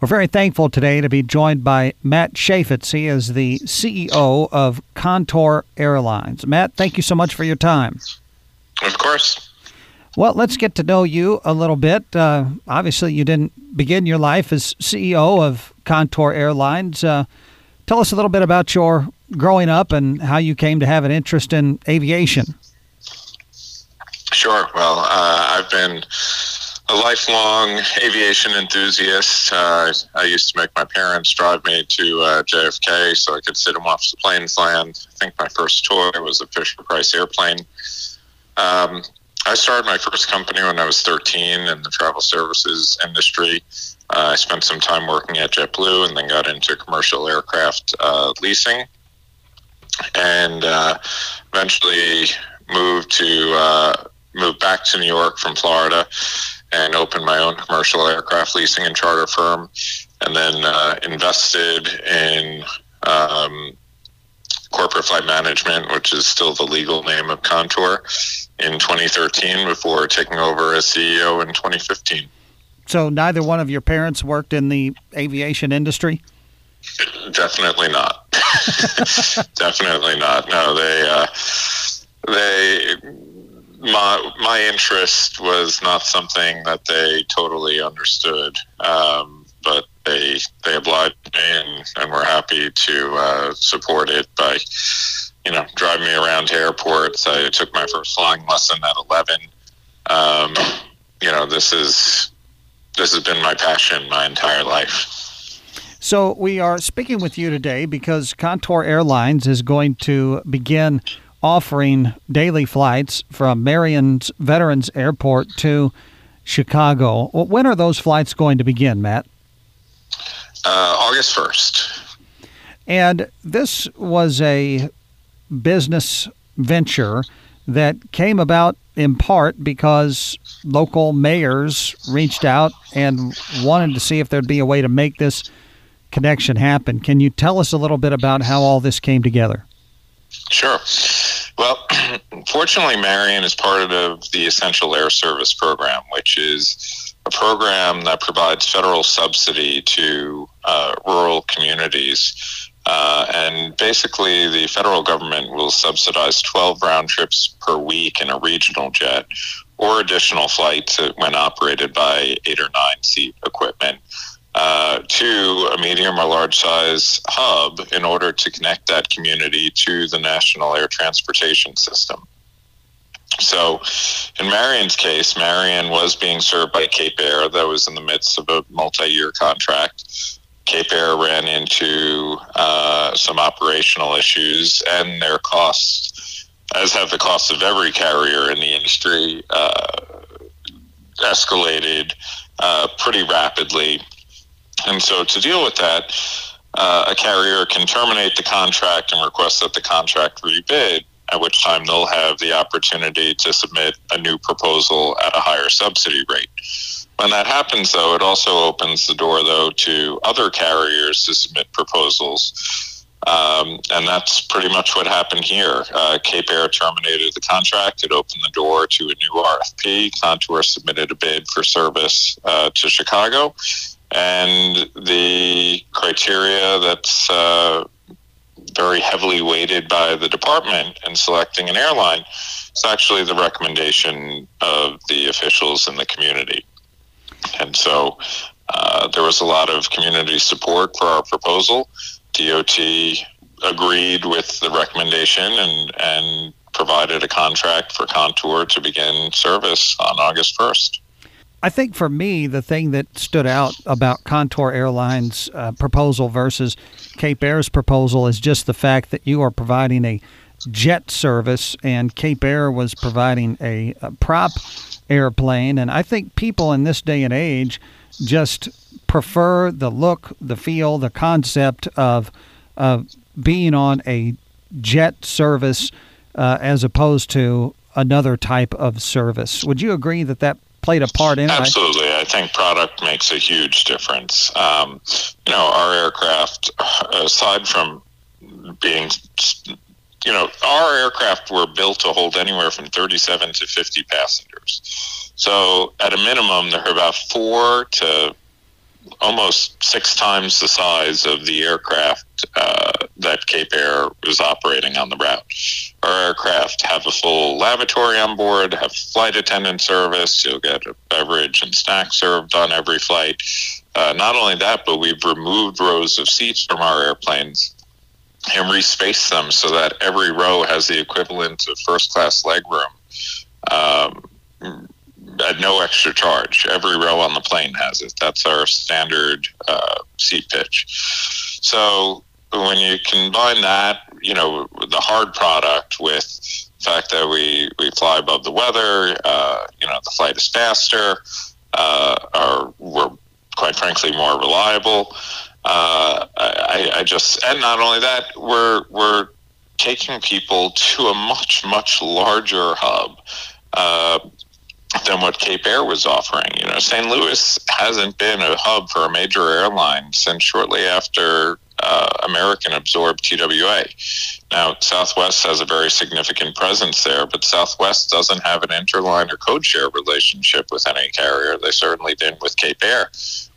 We're very thankful today to be joined by Matt Chaifetz. He is the CEO of Contour Airlines. Matt, thank you so much for your time. Of course. Well, let's get to know you a little bit. Uh, obviously, you didn't begin your life as CEO of Contour Airlines. Uh, tell us a little bit about your growing up and how you came to have an interest in aviation. Sure. Well, uh, I've been a lifelong aviation enthusiast. Uh, I used to make my parents drive me to uh, JFK so I could sit and watch the planes land. I think my first toy was a Fisher Price airplane. Um, I started my first company when I was 13 in the travel services industry. Uh, I spent some time working at JetBlue and then got into commercial aircraft uh, leasing and uh, eventually moved to uh, moved back to New York from Florida and opened my own commercial aircraft leasing and charter firm, and then uh, invested in um, corporate flight management, which is still the legal name of Contour, in 2013 before taking over as CEO in 2015. So neither one of your parents worked in the aviation industry. Definitely not. Definitely not. No, they uh, they my my interest was not something that they totally understood, um, but they they obliged me and, and were happy to uh, support it by you know driving me around to airports. I took my first flying lesson at eleven. Um, you know, this is this has been my passion my entire life. So we are speaking with you today because Contour Airlines is going to begin offering daily flights from Marion's Veterans Airport to Chicago. When are those flights going to begin, Matt? Uh, August 1st. And this was a business venture that came about in part because local mayors reached out and wanted to see if there'd be a way to make this connection happen. Can you tell us a little bit about how all this came together? Sure. Well, fortunately, Marion is part of the Essential Air Service program, which is a program that provides federal subsidy to uh, rural communities. Uh, and basically, the federal government will subsidize 12 round trips per week in a regional jet or additional flights when operated by eight or nine seat equipment uh, to a medium or large size hub in order to connect that community to the national air transportation system. So, in Marion's case, Marion was being served by Cape Air that was in the midst of a multi year contract. Cape Air ran into uh, some operational issues, and their costs, as have the costs of every carrier in the industry, uh, escalated uh, pretty rapidly and so to deal with that, uh, a carrier can terminate the contract and request that the contract rebid, at which time they'll have the opportunity to submit a new proposal at a higher subsidy rate. When that happens, though, it also opens the door, though, to other carriers to submit proposals. Um, and that's pretty much what happened here. Uh, Cape Air terminated the contract. It opened the door to a new RFP. Contour submitted a bid for service uh, to Chicago and the criteria that's uh, very heavily weighted by the department in selecting an airline is actually the recommendation of the officials in the community. And so uh, there was a lot of community support for our proposal. DOT agreed with the recommendation and, and provided a contract for Contour to begin service on August 1st. I think for me, the thing that stood out about Contour Airlines' uh, proposal versus Cape Air's proposal is just the fact that you are providing a jet service and Cape Air was providing a, a prop airplane. And I think people in this day and age just prefer the look, the feel, the concept of, of being on a jet service uh, as opposed to another type of service. Would you agree that that played a part in it. Absolutely, I think product makes a huge difference. Um, you know, our aircraft, aside from being, you know, our aircraft were built to hold anywhere from 37 to 50 passengers. So, at a minimum, there are about four to almost six times the size of the aircraft uh, that Cape Air was operating on the route. Our aircraft have a full lavatory on board, have flight attendant service. You'll get a beverage and snack served on every flight. Uh, not only that, but we've removed rows of seats from our airplanes and respaced them so that every row has the equivalent of first class legroom. Um, at no extra charge. Every row on the plane has it. That's our standard uh, seat pitch. So when you combine that, you know, the hard product with the fact that we, we fly above the weather, uh, you know, the flight is faster, uh, are, we're quite frankly more reliable. Uh, I, I just, and not only that, we're, we're taking people to a much, much larger hub. Uh, than what Cape Air was offering. You know, St. Louis hasn't been a hub for a major airline since shortly after uh, American absorbed TWA. Now, Southwest has a very significant presence there, but Southwest doesn't have an interline or code share relationship with any carrier. They certainly didn't with Cape Air,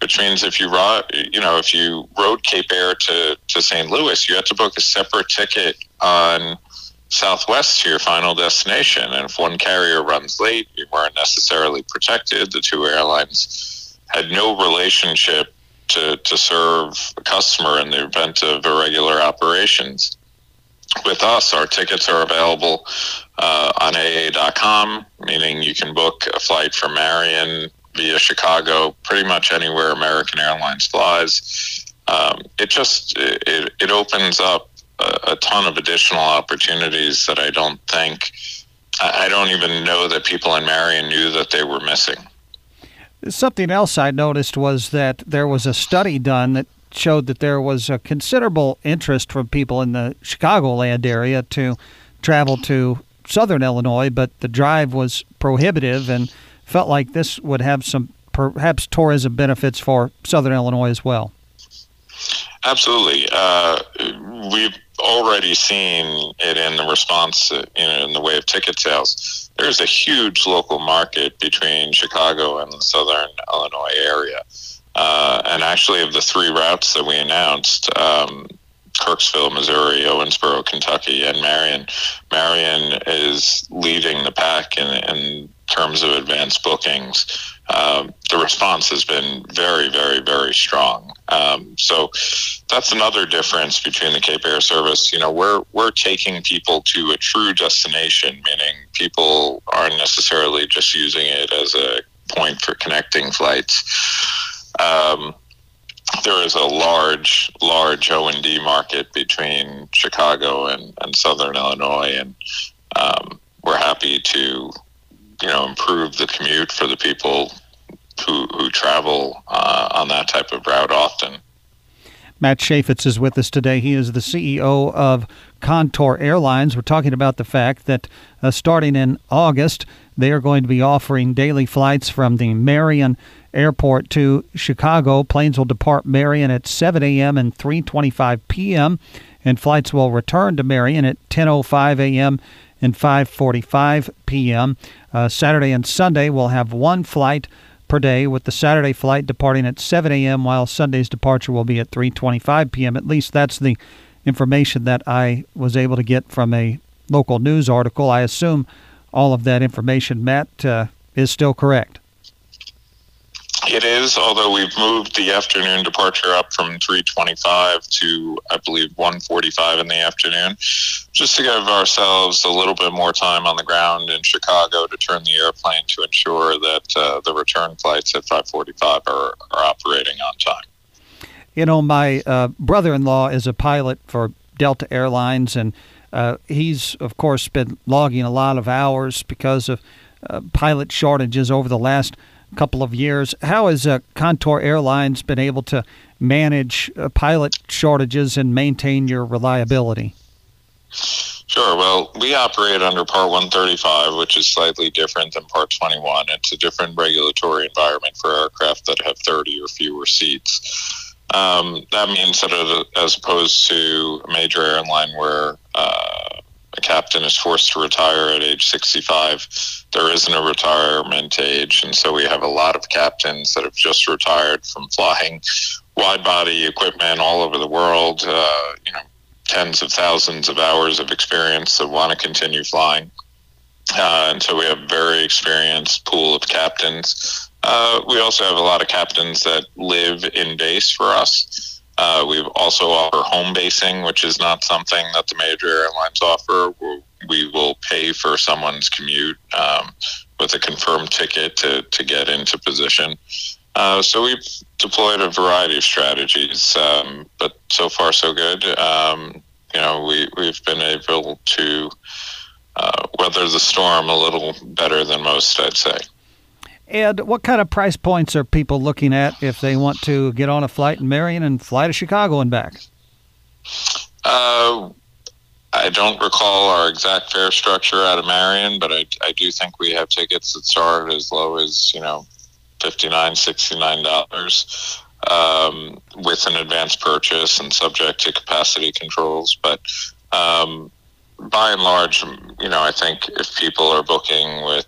which means if you rode, you know, if you rode Cape Air to, to St. Louis, you had to book a separate ticket on Southwest to your final destination. And if one carrier runs late, you weren't necessarily protected. The two airlines had no relationship to, to serve a customer in the event of irregular operations. With us, our tickets are available uh, on AA.com, meaning you can book a flight from Marion via Chicago, pretty much anywhere American Airlines flies. Um, it just it, it opens up a, a ton of additional opportunities that I don't think I don't even know that people in Marion knew that they were missing. Something else I noticed was that there was a study done that showed that there was a considerable interest from people in the Chicagoland area to travel to southern Illinois, but the drive was prohibitive and felt like this would have some perhaps tourism benefits for southern Illinois as well. Absolutely. Uh, we've already seen it in the response, in the way of ticket sales. There's a huge local market between Chicago and the southern Illinois area. Uh, and actually, of the three routes that we announced, um, Kirksville, Missouri, Owensboro, Kentucky, and Marion. Marion is leading the pack in, in terms of advanced bookings. Um, the response has been very, very, very strong. Um, so that's another difference between the Cape Air service. You know, we're we're taking people to a true destination, meaning people aren't necessarily just using it as a point for connecting flights. Um, there is a large, large O and D market between Chicago and, and Southern Illinois, and um, we're happy to, you know, improve the commute for the people who who travel uh, on that type of route often. Matt Chaifetz is with us today. He is the CEO of Contour Airlines. We're talking about the fact that uh, starting in August, they are going to be offering daily flights from the Marion Airport to Chicago. Planes will depart Marion at 7 a.m. and 3:25 p.m. and flights will return to Marion at 10:05 a.m. and 5:45 p.m. Uh, Saturday and Sunday will have one flight per day, with the Saturday flight departing at 7 a.m., while Sunday's departure will be at 3:25 p.m. At least that's the information that I was able to get from a local news article. I assume all of that information, Matt, uh, is still correct. It is, although we've moved the afternoon departure up from 325 to, I believe, 1:45 in the afternoon, just to give ourselves a little bit more time on the ground in Chicago to turn the airplane to ensure that uh, the return flights at 545 are, are operating on time. You know, my uh, brother-in-law is a pilot for Delta Airlines, and uh, he's, of course, been logging a lot of hours because of uh, pilot shortages over the last – couple of years. How has uh, Contour Airlines been able to manage uh, pilot shortages and maintain your reliability? Sure. Well, we operate under Part 135, which is slightly different than Part 21. It's a different regulatory environment for aircraft that have 30 or fewer seats. Um, that means that as opposed to a major airline where uh, a captain is forced to retire at age 65, there isn't a retirement age. And so we have a lot of captains that have just retired from flying wide body equipment all over the world, uh, you know, tens of thousands of hours of experience that want to continue flying. Uh, and so we have a very experienced pool of captains. Uh, we also have a lot of captains that live in base for us. Uh, we also offer home basing, which is not something that the major airlines offer. We will pay for someone's commute um, with a confirmed ticket to, to get into position. Uh, so we've deployed a variety of strategies, um, but so far so good. Um, you know, we, we've been able to uh, weather the storm a little better than most, I'd say. And what kind of price points are people looking at if they want to get on a flight in Marion and fly to Chicago and back? Uh, I don't recall our exact fare structure out of Marion, but I, I do think we have tickets that start as low as, you know, $59, $69 um, with an advance purchase and subject to capacity controls. But um, by and large, you know, I think if people are booking with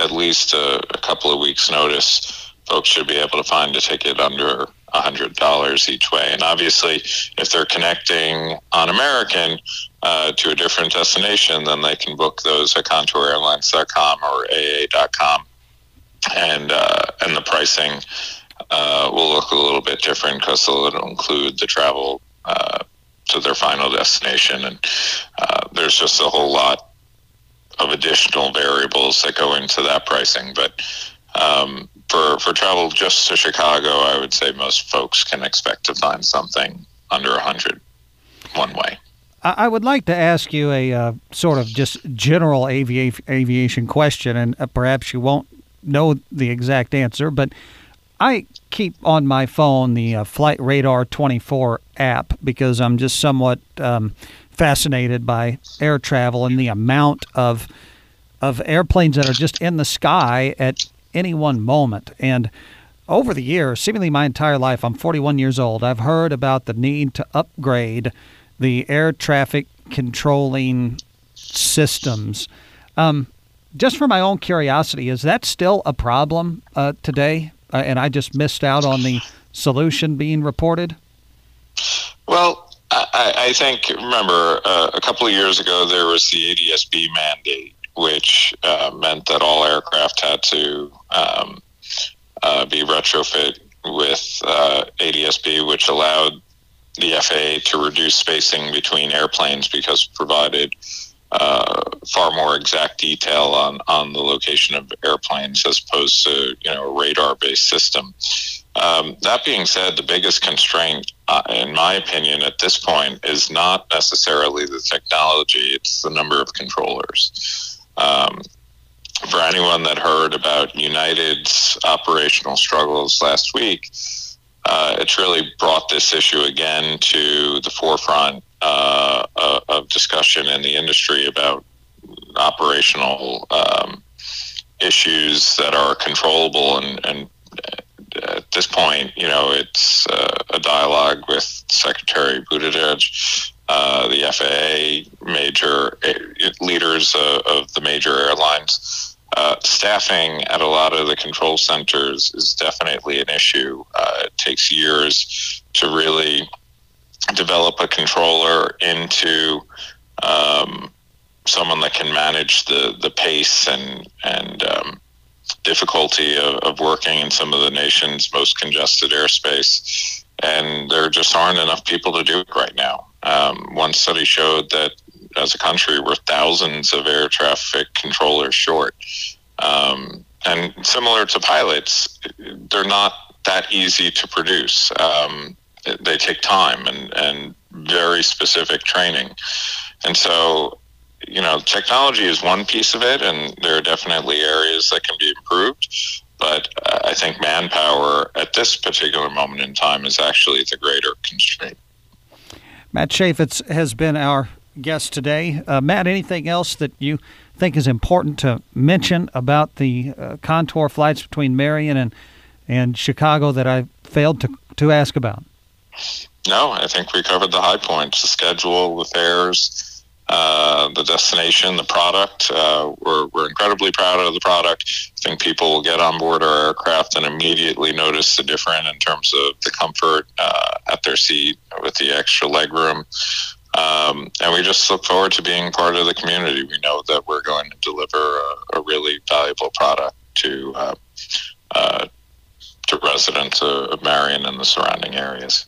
at least a, a couple of weeks' notice, folks should be able to find a ticket under $100 each way. And obviously, if they're connecting on American uh, to a different destination, then they can book those at contourairlines.com or AA.com. And, uh, and the pricing uh, will look a little bit different because it'll include the travel uh, to their final destination. And uh, there's just a whole lot of additional variables that go into that pricing. But um, for for travel just to Chicago, I would say most folks can expect to find something under a hundred one way. I would like to ask you a uh, sort of just general aviation aviation question, and uh, perhaps you won't know the exact answer, but I keep on my phone the uh, Flight Radar 24 app because I'm just somewhat um, fascinated by air travel and the amount of of airplanes that are just in the sky at any one moment. And over the years, seemingly my entire life, I'm 41 years old, I've heard about the need to upgrade the air traffic controlling systems. Um, just for my own curiosity, is that still a problem uh, today? Uh, and I just missed out on the solution being reported? Well, I, I think, remember, uh, a couple of years ago, there was the ADSB mandate, which uh, meant that all aircraft had to um, uh, be retrofit with uh, ADSB, which allowed the FAA to reduce spacing between airplanes because provided uh, far more exact detail on, on the location of airplanes as opposed to you know a radar based system. Um, that being said, the biggest constraint, uh, in my opinion, at this point is not necessarily the technology, it's the number of controllers. Um, for anyone that heard about United's operational struggles last week, uh, it's really brought this issue again to the forefront uh, uh of discussion in the industry about operational um, issues that are controllable and, and at this point, you know, it's uh, a dialogue with Secretary Buttigieg, uh, the FAA, major uh, leaders uh, of the major airlines. Uh, staffing at a lot of the control centers is definitely an issue. Uh, it takes years to really develop a controller into um, someone that can manage the, the pace and and um, difficulty of, of working in some of the nation's most congested airspace. And there just aren't enough people to do it right now. Um, one study showed that as a country, we're thousands of air traffic controllers short. Um, and similar to pilots, they're not that easy to produce. Um, they take time and, and very specific training. And so you know, technology is one piece of it, and there are definitely areas that can be improved. But uh, I think manpower at this particular moment in time is actually the greater constraint. Matt Chaifetz has been our guest today. Uh, Matt, anything else that you think is important to mention about the uh, contour flights between Marion and and Chicago that I failed to to ask about? No, I think we covered the high points: the schedule, the fares, uh, the destination, the product. Uh, we're, we're incredibly proud of the product. I think people will get on board our aircraft and immediately notice the difference in terms of the comfort uh, at their seat with the extra legroom. Um, and we just look forward to being part of the community. We know that we're going to deliver a, a really valuable product to uh, uh, to residents of Marion and the surrounding areas.